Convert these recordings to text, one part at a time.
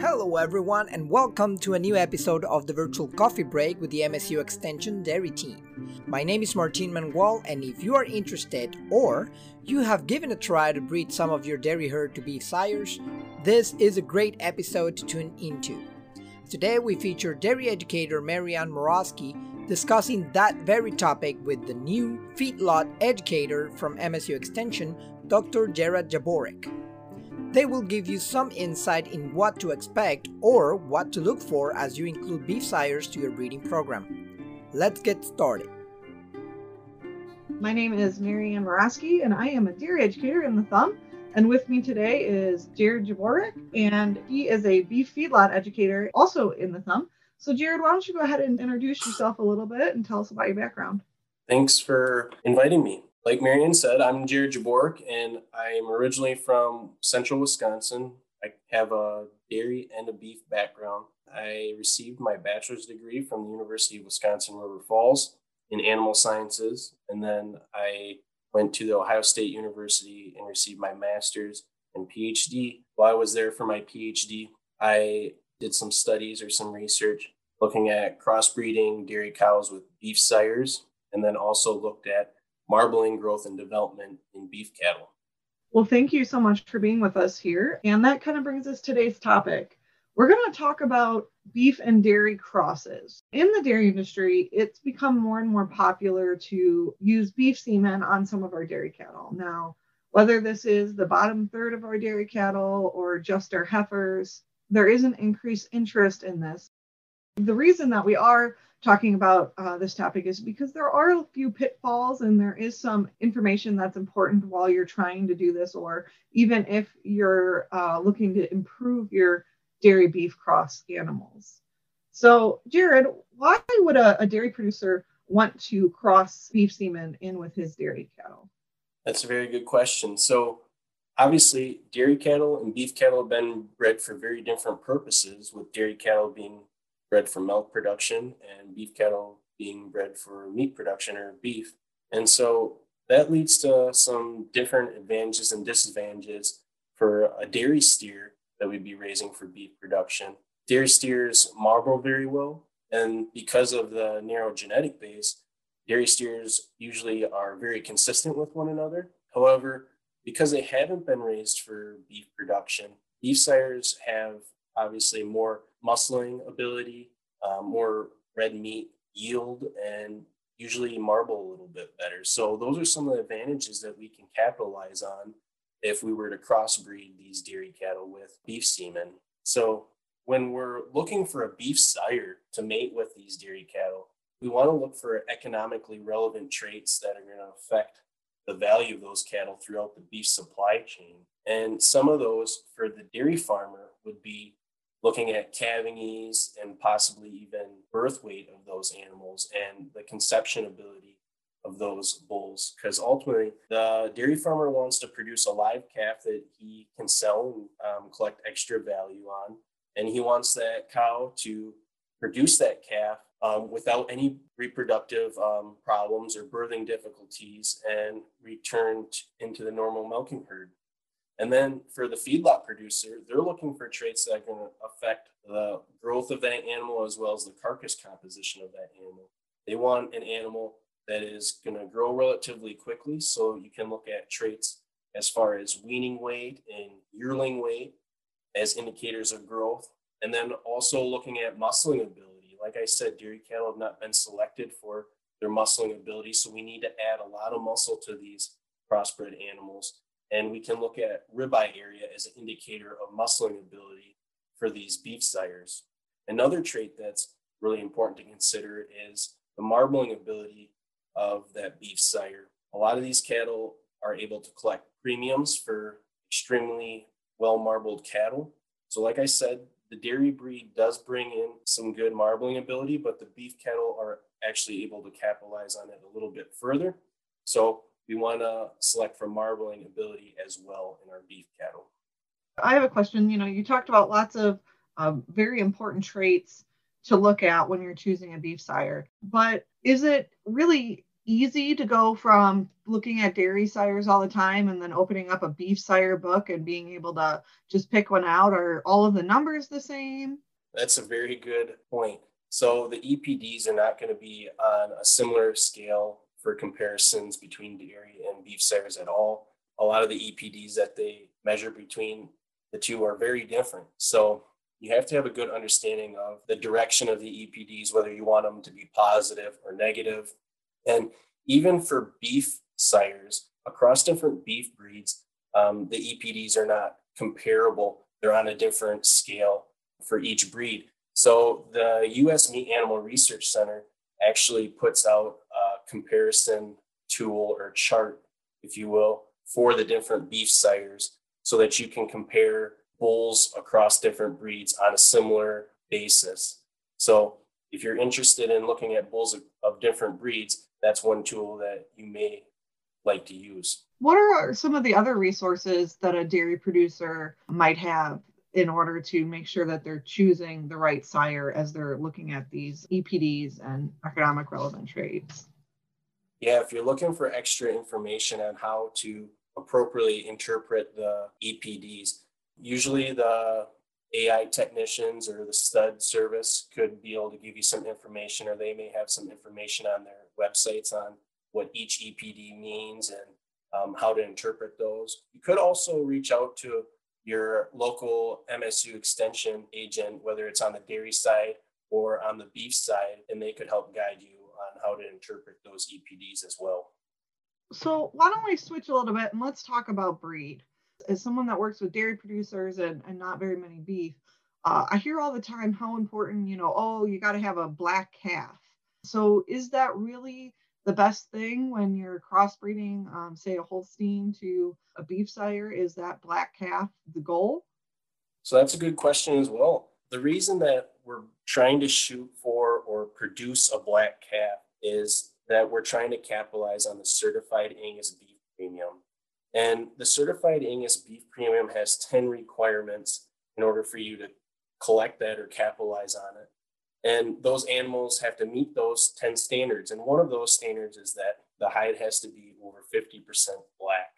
Hello, everyone, and welcome to a new episode of the Virtual Coffee Break with the MSU Extension Dairy Team. My name is Martin Mangual, and if you are interested or you have given a try to breed some of your dairy herd to beef sires, this is a great episode to tune into. Today, we feature dairy educator Marianne Morosky discussing that very topic with the new feedlot educator from MSU Extension, Dr. Jared Jaborek. They will give you some insight in what to expect or what to look for as you include beef sires to your breeding program. Let's get started. My name is Marianne Morosky, and I am a dairy educator in the Thumb. And with me today is Jared Jaborek, and he is a beef feedlot educator also in the Thumb. So, Jared, why don't you go ahead and introduce yourself a little bit and tell us about your background? Thanks for inviting me. Like Marion said, I'm Jared Jaborek, and I'm originally from central Wisconsin. I have a dairy and a beef background. I received my bachelor's degree from the University of Wisconsin River Falls in animal sciences, and then I went to the Ohio State University and received my master's and PhD. While I was there for my PhD, I did some studies or some research looking at crossbreeding dairy cows with beef sires, and then also looked at marbling growth and development in beef cattle. Well, thank you so much for being with us here. And that kind of brings us today's topic. We're going to talk about beef and dairy crosses. In the dairy industry, it's become more and more popular to use beef semen on some of our dairy cattle. Now, whether this is the bottom third of our dairy cattle or just our heifers, there is an increased interest in this. The reason that we are talking about uh, this topic is because there are a few pitfalls and there is some information that's important while you're trying to do this, or even if you're uh, looking to improve your dairy beef cross animals. So, Jared, why would a, a dairy producer want to cross beef semen in with his dairy cattle? That's a very good question. So, obviously, dairy cattle and beef cattle have been bred for very different purposes, with dairy cattle being bred for milk production and beef cattle being bred for meat production or beef. And so that leads to some different advantages and disadvantages for a dairy steer that we'd be raising for beef production. Dairy steers marble very well, and because of the narrow genetic base, dairy steers usually are very consistent with one another. However, because they haven't been raised for beef production, beef sires have obviously more muscling ability, uh, more red meat yield, and usually marble a little bit better. So those are some of the advantages that we can capitalize on if we were to crossbreed these dairy cattle with beef semen. So when we're looking for a beef sire to mate with these dairy cattle, we want to look for economically relevant traits that are going to affect the value of those cattle throughout the beef supply chain. And some of those for the dairy farmer would be looking at calving ease and possibly even birth weight of those animals and the conception ability of those bulls. Because ultimately, the dairy farmer wants to produce a live calf that he can sell and um, collect extra value on. And he wants that cow to produce that calf um, without any reproductive um, problems or birthing difficulties and returned into the normal milking herd. And then for the feedlot producer, they're looking for traits that to affect the growth of that animal as well as the carcass composition of that animal. They want an animal that is going to grow relatively quickly. So you can look at traits as far as weaning weight and yearling weight as indicators of growth. And then also looking at muscling ability. Like I said, dairy cattle have not been selected for their muscling ability. So we need to add a lot of muscle to these crossbred animals and we can look at ribeye area as an indicator of muscling ability for these beef sires. Another trait that's really important to consider is the marbling ability of that beef sire. A lot of these cattle are able to collect premiums for extremely well marbled cattle. So, like I said, the dairy breed does bring in some good marbling ability, but the beef cattle are actually able to capitalize on it a little bit further. So, we want to select for marbling ability as well in our beef cattle. I have a question. You know, you talked about lots of um, very important traits to look at when you're choosing a beef sire, but is it really easy to go from looking at dairy sires all the time and then opening up a beef sire book and being able to just pick one out? Are all of the numbers the same? That's a very good point. So the EPDs are not going to be on a similar scale for comparisons between dairy and beef sires at all. A lot of the EPDs that they measure between the two are very different. So you have to have a good understanding of the direction of the EPDs, whether you want them to be positive or negative. And even for beef sires across different beef breeds, um, the EPDs are not comparable. They're on a different scale for each breed. So the US Meat Animal Research Center actually puts out a comparison tool or chart, if you will, for the different beef sires so that you can compare bulls across different breeds on a similar basis. So if you're interested in looking at bulls of, of different breeds, that's one tool that you may like to use. What are some of the other resources that a dairy producer might have in order to make sure that they're choosing the right sire as they're looking at these EPDs and economic relevant traits? Yeah, if you're looking for extra information on how to appropriately interpret the EPDs, usually the AI technicians or the stud service could be able to give you some information, or they may have some information on their websites on what each EPD means and um, how to interpret those. You could also reach out to your local MSU extension agent, whether it's on the dairy side or on the beef side, and they could help guide you on how to interpret those EPDs as well. So, why don't we switch a little bit and let's talk about breed? As someone that works with dairy producers and, and not very many beef, uh, I hear all the time how important, you know, oh, you got to have a black calf. So, is that really the best thing when you're crossbreeding, um, say, a Holstein to a beef sire? Is that black calf the goal? So that's a good question as well. The reason that we're trying to shoot for or produce a black calf is that we're trying to capitalize on the certified Angus beef premium. And the certified Angus beef premium has 10 requirements in order for you to collect that or capitalize on it. And those animals have to meet those 10 standards. And one of those standards is that the hide has to be over 50% black.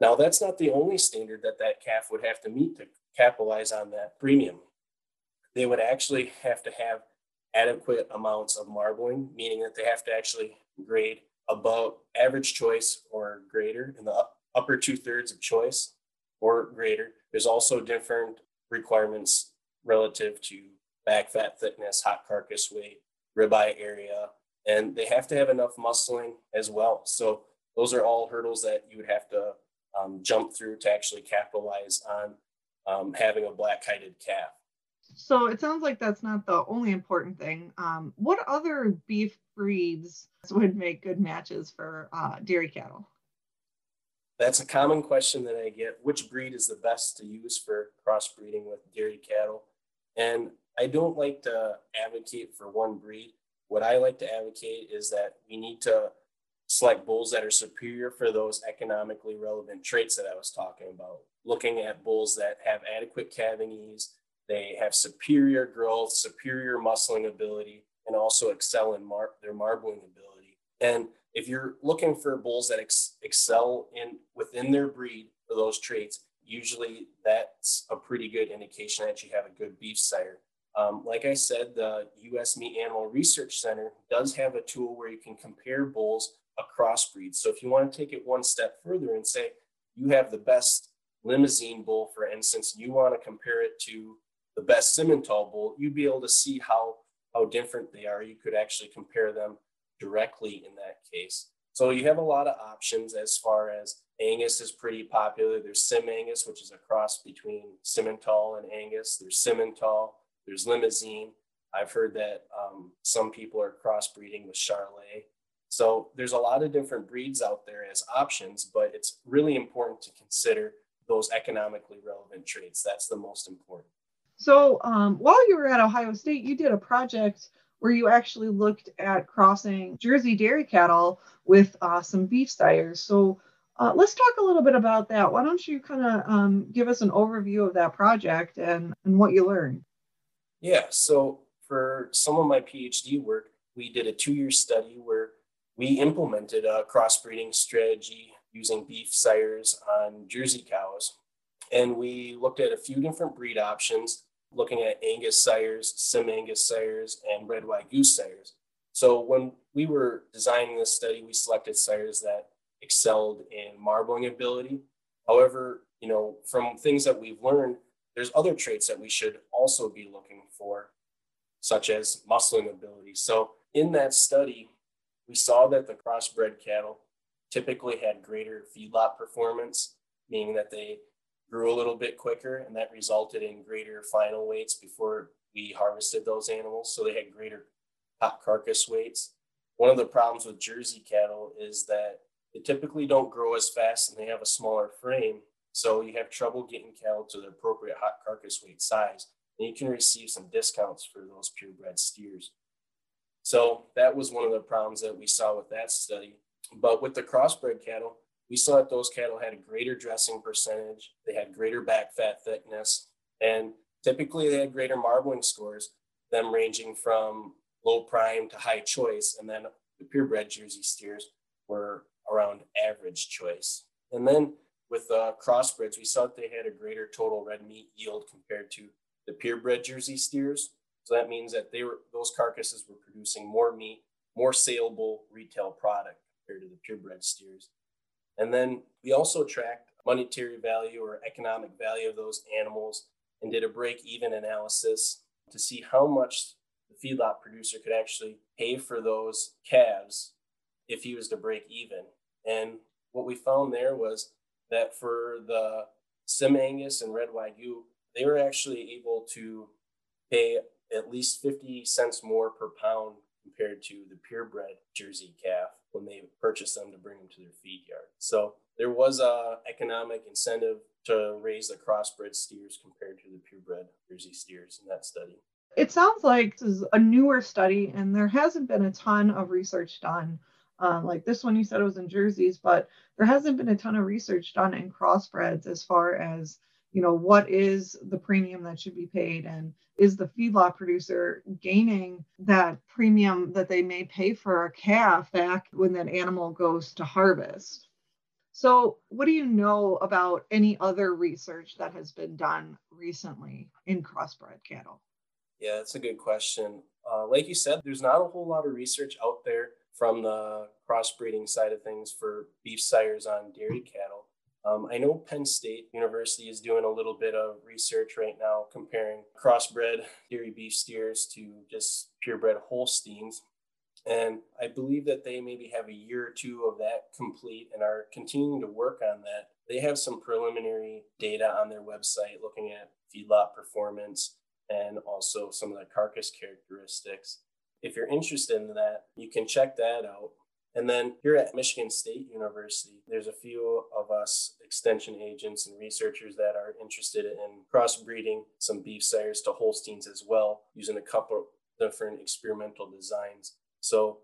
Now, that's not the only standard that that calf would have to meet to capitalize on that premium. They would actually have to have adequate amounts of marbling, meaning that they have to actually grade above average choice or greater in the upper two thirds of choice or greater. There's also different requirements relative to back fat thickness, hot carcass weight, ribeye area, and they have to have enough muscling as well. So those are all hurdles that you would have to um, jump through to actually capitalize on um, having a black hided calf. So it sounds like that's not the only important thing. Um, what other beef breeds would make good matches for uh, dairy cattle? That's a common question that I get. Which breed is the best to use for crossbreeding with dairy cattle? And I don't like to advocate for one breed. What I like to advocate is that we need to select bulls that are superior for those economically relevant traits that I was talking about. Looking at bulls that have adequate calving ease, they have superior growth, superior muscling ability, and also excel in mar- their marbling ability. And if you're looking for bulls that ex- excel in within their breed for those traits, usually that's a pretty good indication that you have a good beef sire. Um, like I said, the U.S. Meat Animal Research Center does have a tool where you can compare bulls across breeds. So if you want to take it one step further and say you have the best limousin bull, for instance, and you want to compare it to the best Simmental bull, you'd be able to see how how different they are. You could actually compare them directly in that case. So you have a lot of options as far as Angus is pretty popular. There's Sim Angus, which is a cross between Simmental and Angus. There's Simmental there's Limousin. I've heard that um, some people are crossbreeding with Charolais. So there's a lot of different breeds out there as options, but it's really important to consider those economically relevant traits. That's the most important. So um, while you were at Ohio State, you did a project where you actually looked at crossing Jersey dairy cattle with uh, some beef sires. So uh, let's talk a little bit about that. Why don't you kind of um, give us an overview of that project and, and what you learned? Yeah. So for some of my PhD work, we did a two year study where we implemented a crossbreeding strategy using beef sires on Jersey cows. And we looked at a few different breed options, looking at Angus sires, Sim Angus sires, and Red Wagyu sires. So when we were designing this study, we selected sires that excelled in marbling ability. However, you know, from things that we've learned, there's other traits that we should also be looking for, such as muscling ability. So in that study, we saw that the crossbred cattle typically had greater feedlot performance, meaning that they grew a little bit quicker, and that resulted in greater final weights before we harvested those animals. So they had greater hot carcass weights. One of the problems with Jersey cattle is that they typically don't grow as fast and they have a smaller frame. So you have trouble getting cattle to the appropriate hot carcass weight size. And you can receive some discounts for those purebred steers. So that was one of the problems that we saw with that study. But with the crossbred cattle, we saw that those cattle had a greater dressing percentage, they had greater back fat thickness, and typically they had greater marbling scores, them ranging from low prime to high choice. And then the purebred Jersey steers were around average choice. And then with uh, crossbreds, we saw that they had a greater total red meat yield compared to the purebred Jersey steers. So that means that they were those carcasses were producing more meat, more saleable retail product compared to the purebred steers. And then we also tracked monetary value or economic value of those animals and did a break even analysis to see how much the feedlot producer could actually pay for those calves if he was to break even. And what we found there was that for the Sim Angus and Red Wagyu, they were actually able to pay at least 50 cents more per pound compared to the purebred Jersey calf when they purchased them to bring them to their feed yard. So there was a economic incentive to raise the crossbred steers compared to the purebred Jersey steers in that study. It sounds like this is a newer study, and there hasn't been a ton of research done. Uh, like this one, you said it was in jerseys, but there hasn't been a ton of research done in crossbreds as far as you know what is the premium that should be paid and is the feedlot producer gaining that premium that they may pay for a calf back when that animal goes to harvest so what do you know about any other research that has been done recently in crossbred cattle yeah, that's a good question. Uh, like you said, there's not a whole lot of research out there from the crossbreeding side of things for beef sires on dairy cattle. Um, I know Penn State University is doing a little bit of research right now comparing crossbred dairy beef steers to just purebred Holsteins. And I believe that they maybe have a year or two of that complete and are continuing to work on that. They have some preliminary data on their website looking at feedlot performance and also some of the carcass characteristics. If you're interested in that, you can check that out. And then here at Michigan State University, there's a few of us extension agents and researchers that are interested in crossbreeding some beef sires to Holsteins as well, using a couple different experimental designs. So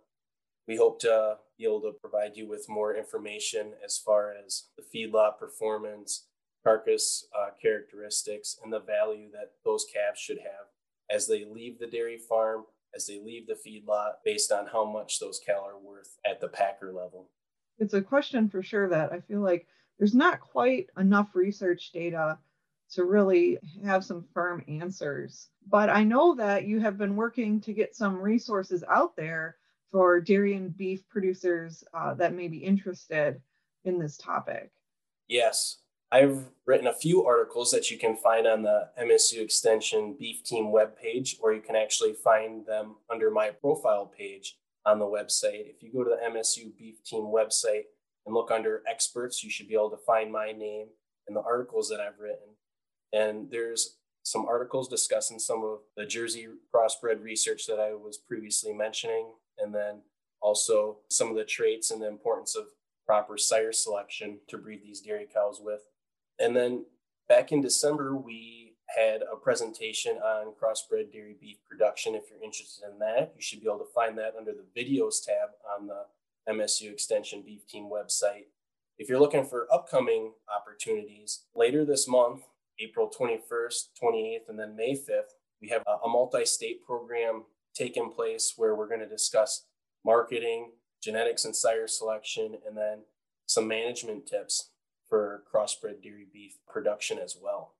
we hope to be able to provide you with more information as far as the feedlot performance, carcass uh, characteristics and the value that those calves should have as they leave the dairy farm, as they leave the feedlot, based on how much those cows are worth at the packer level. It's a question for sure that I feel like there's not quite enough research data to really have some firm answers. But I know that you have been working to get some resources out there for dairy and beef producers uh, that may be interested in this topic. Yes, I've written a few articles that you can find on the MSU Extension Beef Team webpage, or you can actually find them under my profile page on the website. If you go to the MSU Beef Team website and look under experts, you should be able to find my name and the articles that I've written. And there's some articles discussing some of the Jersey crossbred research that I was previously mentioning, and then also some of the traits and the importance of proper sire selection to breed these dairy cows with. And then back in December, we had a presentation on crossbred dairy beef production. If you're interested in that, you should be able to find that under the videos tab on the MSU Extension Beef Team website. If you're looking for upcoming opportunities, later this month, April 21st, 28th, and then May 5th, we have a multi state program taking place where we're going to discuss marketing, genetics and sire selection, and then some management tips for crossbred dairy beef production as well.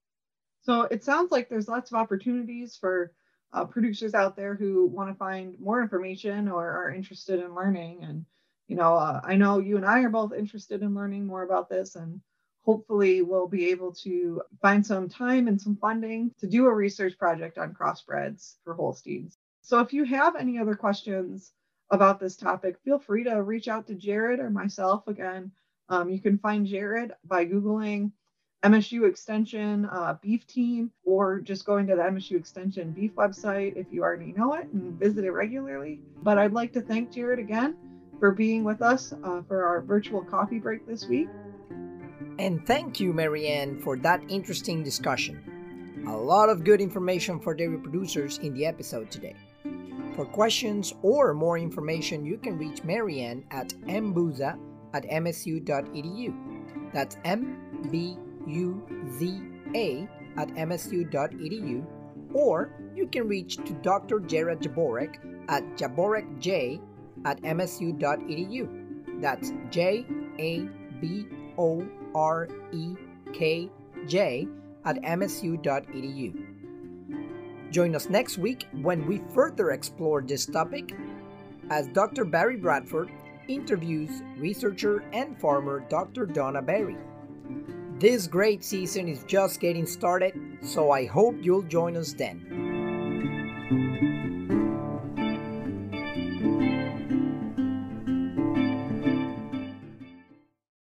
So it sounds like there's lots of opportunities for uh, producers out there who want to find more information or are interested in learning. And, you know, uh, I know you and I are both interested in learning more about this and hopefully we'll be able to find some time and some funding to do a research project on crossbreds for Holsteins. So if you have any other questions about this topic, feel free to reach out to Jared or myself. Again, um, you can find Jared by Googling MSU Extension uh, Beef Team or just going to the MSU Extension Beef website if you already know it and visit it regularly. But I'd like to thank Jared again for being with us uh, for our virtual coffee break this week. And thank you, Marianne, for that interesting discussion. A lot of good information for dairy producers in the episode today. For questions or more information, you can reach Marianne at mbuza at msu.edu. That's M B U Z A at msu.edu. Or you can reach to Dr. Jared Jaborek at jaborekj at msu.edu. That's J A B O R E K J at msu.edu. Join us next week when we further explore this topic as Dr. Barry Bradford interviews researcher and farmer Dr. Donna Berry. This great season is just getting started, so I hope you'll join us then.